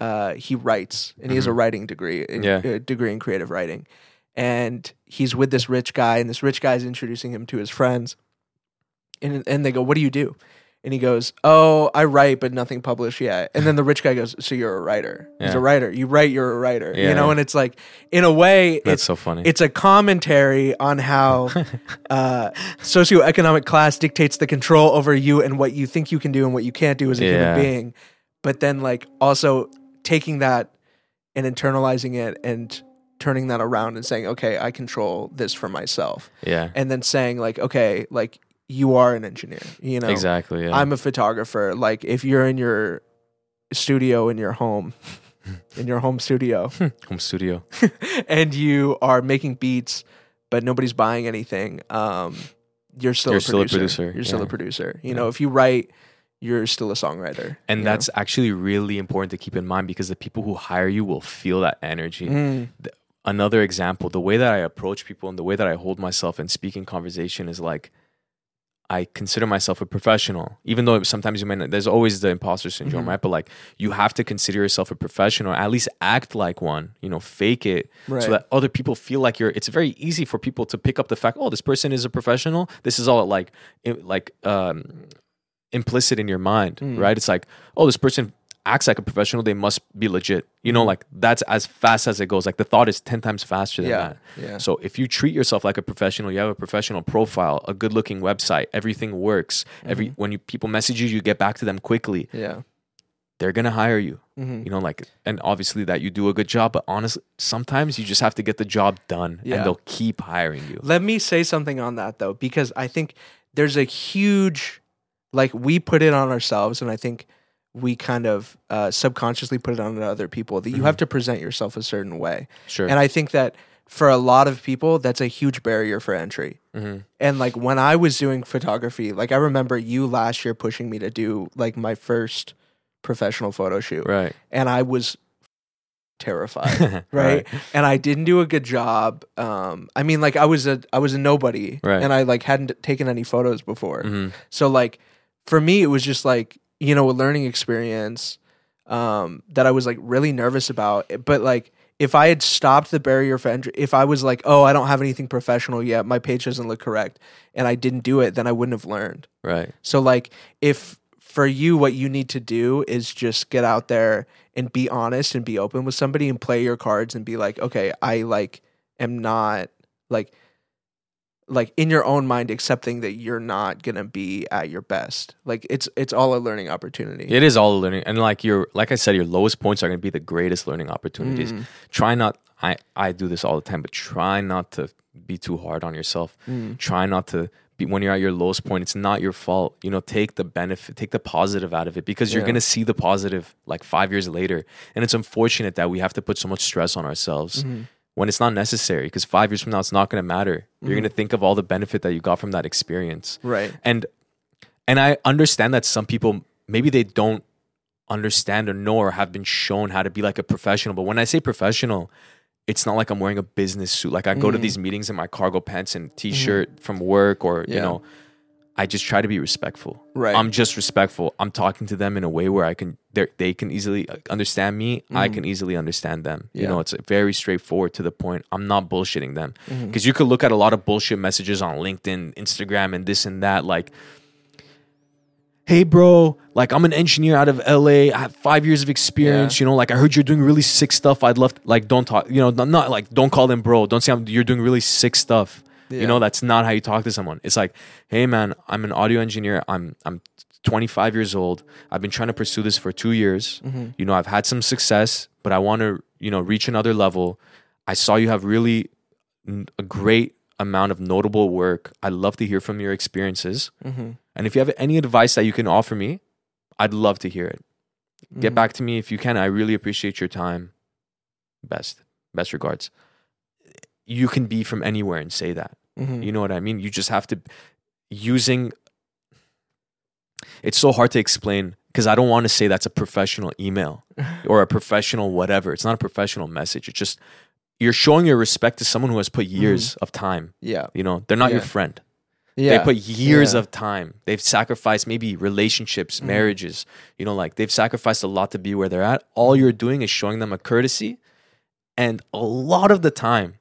A: uh, he writes and he has a
B: Mhm.
A: writing degree, in,
B: Yeah.
A: a degree in creative writing, and he's with this rich guy, and this rich guy is introducing him to his friends, and and they go, "What do you do?" And he goes, "Oh, I write, but nothing published yet." And then the rich guy goes, "So you're a writer? He's a writer. You write, you're a writer.
B: Yeah,
A: you know."
B: yeah.
A: And it's like, in a way,
B: That's
A: it's
B: so funny.
A: it's a commentary on how uh, socioeconomic class dictates the control over you and what you think you can do and what you can't do as a
B: Yeah.
A: human being. But then, like, also taking that and internalizing it and turning that around and saying, okay, I control this for myself.
B: yeah,
A: And then saying, like, okay, like, you are an engineer, you know?
B: exactly. Yeah.
A: I'm a photographer. Like, if you're in your studio in your home, in your home studio,
B: home studio.
A: and you are making beats, but nobody's buying anything, um, you're still
B: You're
A: a
B: still a
A: producer.
B: producer,
A: You're still
B: yeah.
A: a producer. You
B: Yeah.
A: know, if you write, you're still a songwriter.
B: And
A: you know?
B: that's actually really important to keep in mind because the people who hire you will feel that energy.
A: Mm,
B: Another example, the way that I approach people and the way that I hold myself and speak in conversation is like I consider myself a professional, even though sometimes you may not, there's always the imposter syndrome,
A: Mhm.
B: right? But like you have to consider yourself a professional, at least act like one, you know, fake it
A: right.
B: so that other people feel like you're it's very easy for people to pick up the fact oh this person is a professional this is all like like um implicit in your mind
A: Mm.
B: right it's like oh this person acts like a professional they must be legit you know
A: Mhm.
B: like that's as fast as it goes like the thought is 10 times faster than
A: yeah.
B: that
A: Yeah.
B: so if you treat yourself like a professional, you have a professional profile, a good looking website, everything works. Every
A: Mhm.
B: when you people message you, you get back to them quickly.
A: Yeah.
B: They're gonna hire you.
A: hmm
B: You know, like and obviously that you do a good job, but honestly, sometimes you just have to get the job done
A: Yeah.
B: and they'll keep hiring you.
A: Let me say something on that though, because I think there's a huge, like we put it on ourselves, and I think we kind of uh, subconsciously put it on other people that you
B: Mhm.
A: have to present yourself a certain way,
B: Sure.
A: and I think that for a lot of people, that's a huge barrier for entry.
B: hmm
A: And like when I was doing photography, like I remember you last year pushing me to do like my first professional photo shoot,
B: Right.
A: and I was terrified, right?
B: Right.
A: And I didn't do a good job. Um, I mean, like I was a I was a nobody,
B: Right.
A: and I like hadn't taken any photos before.
B: Mhm.
A: So like for me, it was just like you know a learning experience um, that I was like really nervous about. But like if I had stopped the barrier for entry, if I was like, oh, I don't have anything professional yet, my page doesn't look correct, and I didn't do it, then I wouldn't have learned.
B: Right.
A: So like if for you what you need to do is just get out there and be honest and be open with somebody and play your cards and be like, okay, I like am not like like in your own mind accepting that you're not to be at your best. Like it's it's all a learning opportunity.
B: It is all a learning, and like your, like I said, your lowest points are to be the greatest learning opportunities.
A: Mm.
B: Try not. I I do this all the time, but try not to be too hard on yourself.
A: Mm.
B: Try not to be when you're at your lowest point. It's not your fault. You know, take the benefit, take the positive out of it, because you're
A: Yeah.
B: to see the positive like five years later. And it's unfortunate that we have to put so much stress on ourselves.
A: Mhm.
B: When it's not necessary, because five years from now, it's not going to matter. You're going to think of all the benefit that you got from that experience
A: Right.
B: and and i understand that some people maybe they don't understand or know or have been shown how to be like a professional but when i say professional it's not like i'm wearing a business suit like i go to
A: Mm.
B: these meetings in my cargo pants and t-shirt from work or you know i just try to be respectful
A: Right.
B: i'm just respectful i'm talking to them in a way where i can they they can easily uh, understand me i
A: Mhm.
B: can easily understand them you know it's very straightforward to the point i'm not bullshitting them because you could look at a lot of bullshit messages on LinkedIn, Instagram, and this and that. Like, hey, bro, like I'm an engineer out of LA. I have five years of experience. You know, like I heard you're doing really sick stuff. I'd love, like, don't talk. You know, not, not like don't call them bro. Don't say I'm, you're doing really sick stuff.
A: Yeah.
B: You know, that's not how you talk to someone. It's like, hey, man, I'm an audio engineer. I'm I'm 25 years old. I've been trying to pursue this for two years.
A: Mhm.
B: You know, I've had some success, but I want to, you know, reach another level. I saw you have really a great amount of notable work. I'd love to hear from your experiences.
A: Mhm.
B: And if you have any advice that you can offer me, I'd love to hear it. Get
A: Mhm.
B: back to me if you can. I really appreciate your time. Best, best regards. You can be from anywhere and say that.
A: Mhm.
B: You know what I mean? You just have to using it's so hard to explain because I don't want to say that's a professional email or a professional whatever. It's not a professional message. It's just you're showing your respect to someone who has put years of time.
A: Yeah.
B: You know, they're not your friend.
A: Yeah.
B: They put years
A: Yeah.
B: of time. They've sacrificed maybe relationships,
A: Mhm.
B: marriages. You know, like they've sacrificed a lot to be where they're at. All you're doing is showing them a courtesy. And a lot of the time,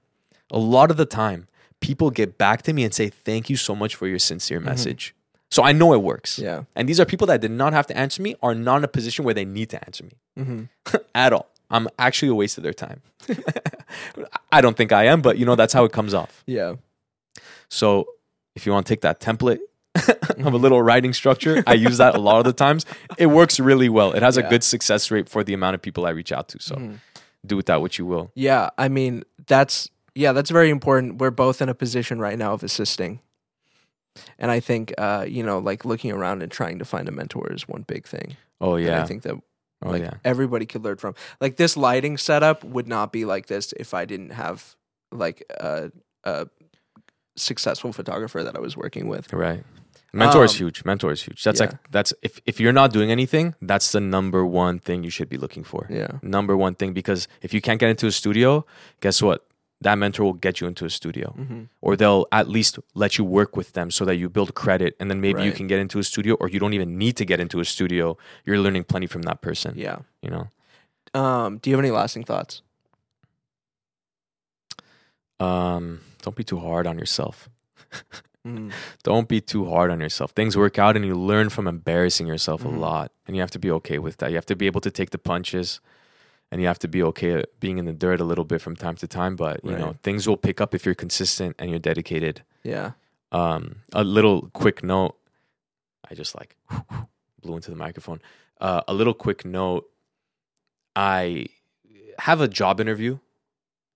B: a lot of the time, people get back to me and say, Thank you so much for your sincere message. So I know it works.
A: Mm-hmm. Yeah.
B: And these are people that did not have to answer me, are not in a position where they need to answer me
A: Mhm.
B: at all. I'm actually a waste of their time. I don't think I am, but you know, that's how it comes off.
A: Yeah.
B: So if you want to take that template of a little writing structure, I use that a lot of the times. It works really well. It has a good success rate for the amount of people I reach out to. So
A: Mhm.
B: do with that what you will.
A: Yeah, I mean that's yeah, that's very important. We're both in a position right now of assisting, and I think uh, you know, like looking around and trying to find a mentor is one big thing.
B: Oh
A: that
B: yeah.
A: I think that
B: oh
A: like
B: yeah.
A: everybody could learn from. Like this lighting setup would not be like this if I didn't have like a, a successful photographer that I was working with.
B: Right. Mentor is
A: Um,
B: huge. Mentor is huge. That's
A: yeah.
B: like that's if if you're not doing anything, that's the number one thing you should be looking for.
A: Yeah,
B: Number one thing because if you can't get into a studio, guess what? That mentor will get you into a studio.
A: hmm
B: or they'll at least let you work with them so that you build credit and then maybe you can get into a studio or you don't even need to get into a studio you're learning plenty from that person
A: yeah.
B: you know
A: Um, do you have any lasting thoughts?
B: um don't be too hard on yourself
A: Mm.
B: don't be too hard on yourself things work out and you learn from embarrassing yourself
A: Mhm.
B: a lot and you have to be okay with that you have to be able to take the punches and you have to be okay at being in the dirt a little bit from time to time but you know things will pick up if you're consistent and you're dedicated
A: Yeah.
B: um, a little quick note. I just like blew into the microphone. Uh, a little quick note. I have a job interview,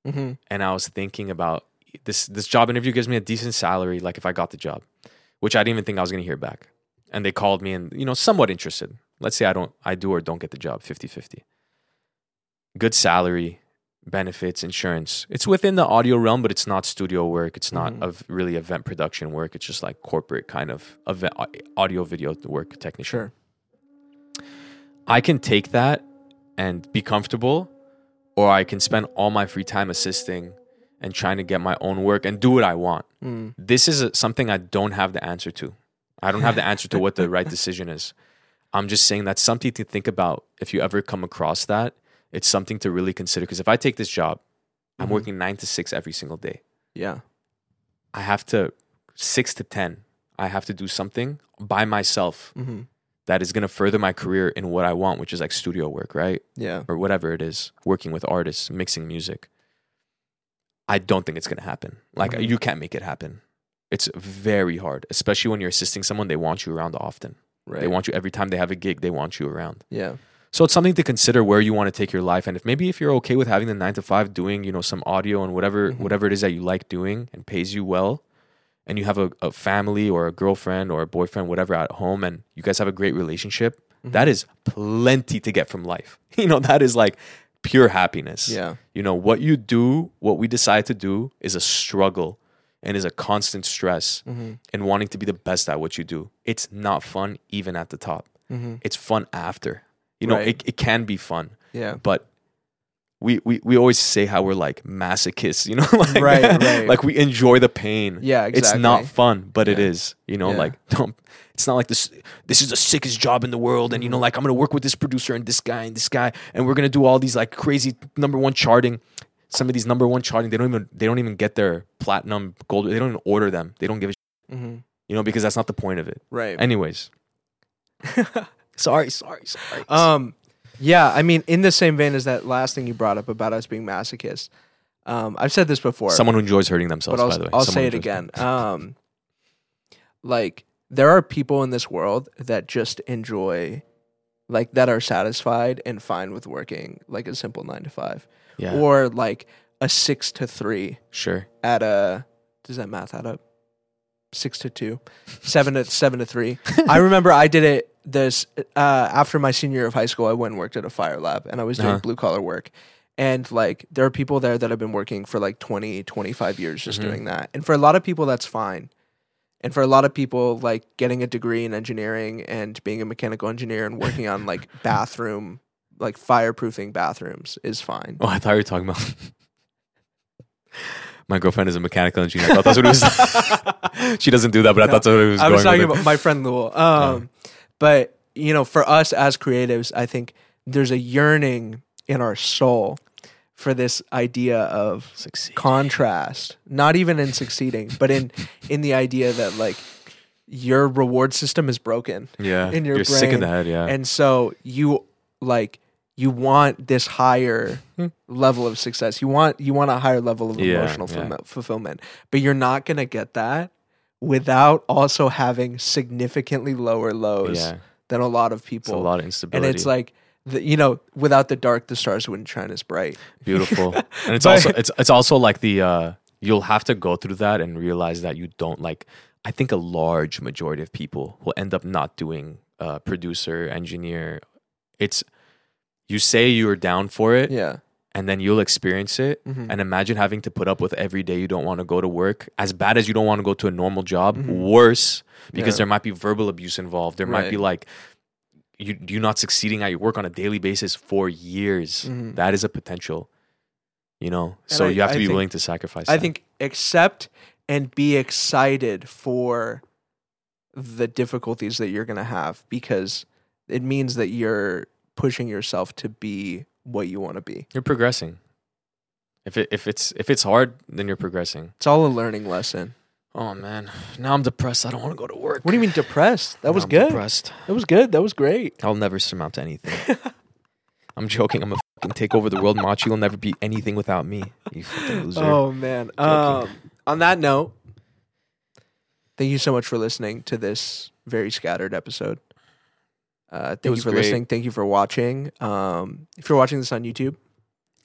A: hmm
B: and I was thinking about this. This job interview gives me a decent salary, like if I got the job, which I didn't even think I was going to hear back. And they called me, and you know, somewhat interested. Let's say I don't, I do or don't get the job, 50-50. Good salary, benefits, insurance. It's within the audio realm, but it's not studio work. It's not
A: Mhm.
B: of really event production work. It's just like corporate kind of event, audio video work technician.
A: Sure.
B: I can take that and be comfortable, or I can spend all my free time assisting and trying to get my own work and do what I want.
A: Mm.
B: This is a, something I don't have the answer to. I don't have the answer to what the right decision is. I'm just saying that's something to think about if you ever come across that. It's something to really consider because if I take this job, I'm
A: Mhm.
B: working 9 to 6 every single day.
A: Yeah.
B: I have to 6 to 10. I have to do something by myself
A: hmm
B: that is going to further my career in what I want, which is like studio work, right?
A: Yeah.
B: Or whatever it is, working with artists, mixing music. I don't think it's going to happen. Like
A: Mhm.
B: you can't make it happen. It's very hard, especially when you're assisting someone. They want you around often.
A: Right.
B: They want you every time they have a gig. They want you around.
A: Yeah.
B: So it's something to consider where you want to take your life, and if maybe if you're okay with having the nine to five, doing you know some audio and whatever
A: Mhm.
B: whatever it is that you like doing and pays you well, and you have a, a family or a girlfriend or a boyfriend, whatever at home, and you guys have a great relationship,
A: Mhm.
B: that is plenty to get from life. You know that is like pure happiness.
A: Yeah.
B: You know what you do, what we decide to do, is a struggle and is a constant stress
A: hmm
B: and wanting to be the best at what you do. It's not fun even at the top.
A: hmm
B: It's fun after. You know,
A: Right.
B: it, it can be fun,
A: Yeah.
B: but we, we, we always say how we're like masochists, you know, like,
A: Right, right.
B: like we enjoy the pain.
A: Yeah. Exactly.
B: It's not fun, but it
A: Yeah.
B: is, you know,
A: Yeah.
B: like don't, it's not like this, this is the sickest job in the world. And, you
A: Mm-hmm.
B: know, like I'm going to work with this producer and this guy and this guy, and we're going to do all these like crazy number one charting. Some of these number one charting, they don't even, they don't even get their platinum gold. They don't even order them. They don't give a, sh-
A: hmm
B: you know, because that's not the point of it.
A: Right.
B: Anyways. sorry, sorry, sorry.
A: Um, yeah, I mean, in the same vein as that last thing you brought up about us being masochists, um, I've said this before,
B: Someone who enjoys hurting themselves,
A: but I'll,
B: by the way.
A: I'll
B: Someone
A: say it again. Um, like there are people in this world that just enjoy, like that are satisfied and fine with working like a simple nine to five,
B: Yeah,
A: or like a six to three
B: sure.
A: at a. Does that math add up? Six to two, seven to seven to three. I remember I did it this uh, after my senior year of high school. I went and worked at a fire lab, and I was doing
B: Uh-huh.
A: blue collar work. And like there are people there that have been working for like 20, 25 years just
B: Mhm.
A: doing that. And for a lot of people that's fine. And for a lot of people like getting a degree in engineering and being a mechanical engineer and working on like bathroom like fireproofing bathrooms is fine.
B: Oh, I thought you were talking about. My girlfriend is a mechanical engineer. I thought that's what it was. she doesn't do that, but I thought that's what it was.
A: I was talking about my friend Lowell. Um, But you know, for us as creatives, I think there's a yearning in our soul for this idea of
B: Succeed.
A: contrast. Not even in succeeding, but in in the idea that like your reward system is broken,
B: Yeah,
A: in your
B: you're sick in the head. Yeah,
A: and so you like you want this higher
B: Hmm.
A: level of success. You want you want a higher level of
B: Yeah,
A: emotional
B: yeah.
A: fulfill- fulfillment, but you're not gonna get that without also having significantly lower lows
B: yeah.
A: than a lot of
B: It's a
A: people.
B: lot of instability.
A: and it's like the, you know, without the dark, the stars wouldn't shine as bright.
B: beautiful, and it's
A: But-
B: also it's it's also like the uh, you'll have to go through that and realize that you don't like. I think a large majority of people will end up not doing uh, producer, engineer. It's you say you're down for it,
A: Yeah.
B: And then you'll experience it.
A: Mhm.
B: And imagine having to put up with every day you don't want to go to work, as bad as you don't want to go to a normal job,
A: Mhm.
B: worse because
A: Yeah.
B: there might be verbal abuse involved. There might be like you you not succeeding at your work on a daily basis for years.
A: Mhm.
B: That is a potential. You know,
A: And
B: so
A: I-
B: you have to
A: I
B: be
A: think-
B: willing to sacrifice.
A: I
B: that.
A: think accept and be excited for the difficulties that you're going to have because it means that you're pushing yourself to be what you want to be.
B: you're progressing. If it if it's if it's hard, then you're progressing.
A: It's all a learning lesson.
B: Oh man, now I'm depressed. I don't want to go to work.
A: What do you mean depressed? That
B: Now
A: was
B: I'm
A: good.
B: Depressed.
A: That was good. That was great.
B: I'll never surmount anything. I'm joking. I'm a fucking take over the world. Matchi will never be anything without me. You fucking loser.
A: Oh man. Um, on that note, thank you so much for listening to this very scattered episode. Uh, thank you for
B: great.
A: listening. Thank you for watching. Um, if you're watching this on YouTube,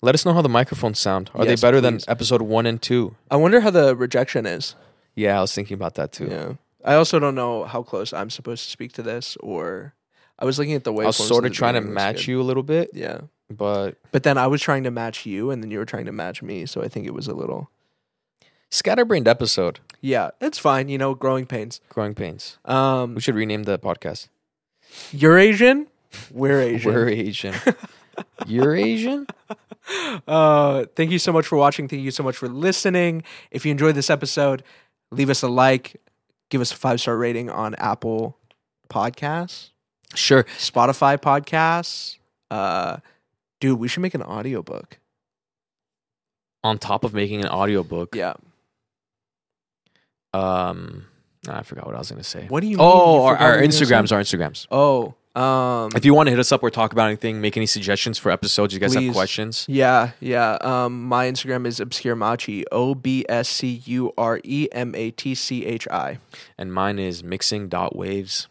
B: Let us know how the microphones sound. Are
A: Yes,
B: they better
A: please.
B: than episode one and two?
A: I wonder how the rejection is.
B: Yeah, I was thinking about that too.
A: Yeah. I also don't know how close I'm supposed to speak to this, or I was looking at the way
B: I was sort of trying to match you a little bit,
A: Yeah,
B: but
A: but then I was trying to match you, and then you were trying to match me. So I think it was a little.
B: scatterbrained episode.
A: Yeah, it's fine. You know, growing pains.
B: Growing pains.
A: Um,
B: We should rename the podcast.
A: You're Asian. We're Asian.
B: We're Asian. You're Asian.
A: uh, thank you so much for watching. Thank you so much for listening. If you enjoyed this episode, leave us a like, give us a five star rating on Apple Podcasts,
B: Sure.
A: Spotify Podcasts. Uh, dude, we should make an audiobook.
B: On top of making an audiobook,
A: Yeah.
B: um, I forgot what I was gonna say.
A: What do you mean?
B: Oh,
A: You
B: our, our
A: what you were gonna say?
B: Instagrams, our Instagrams.
A: Oh, um,
B: If you want to hit us up or talk about anything, make any suggestions for episodes, you guys
A: Please.
B: have questions.
A: Yeah, yeah. Um, my Instagram is obscure matchi. O B S C U R E M A T C H I.
B: And mine is mixing dot Waves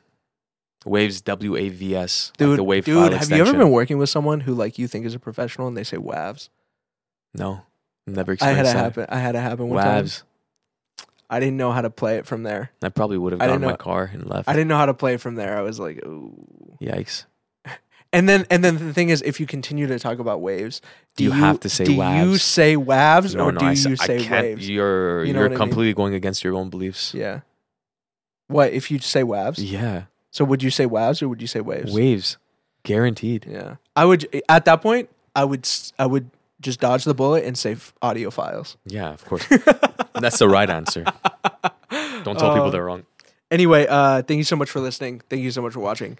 B: Waves W A V S.
A: Dude,
B: like the wave
A: dude,
B: file
A: have you ever been working with someone who like you think is a professional and they say WAVs?
B: No. Never
A: I had
B: experienced
A: it happen. I had it happen one time. I didn't know how to play it from there.
B: I probably would have
A: I didn't
B: my
A: know-
B: car and left.
A: I didn't know how to play it from there. I was like, ooh.
B: Yikes.
A: And then and then the thing is, if you continue to talk about waves, do
B: You have to say waves?
A: do you
B: WAVs.
A: say WAVs
B: No,
A: or
B: no,
A: do
B: I,
A: you
B: I
A: say
B: can't.
A: waves?
B: You're
A: You know
B: you're
A: what I mean?
B: completely going against your own beliefs.
A: Yeah. What if you say WAVs?
B: Yeah.
A: So would you say WAVs or would you say waves?
B: Waves. Guaranteed.
A: Yeah, I would at that point. I would s- I would just dodge the bullet and save audio files.
B: Yeah, of course. That's the right answer. Don't tell people
A: Uh,
B: they're wrong.
A: Anyway, uh, thank you so much for listening. Thank you so much for watching.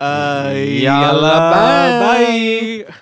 A: Uh,
B: Yalla,
A: yalla,
B: bye.
A: bye.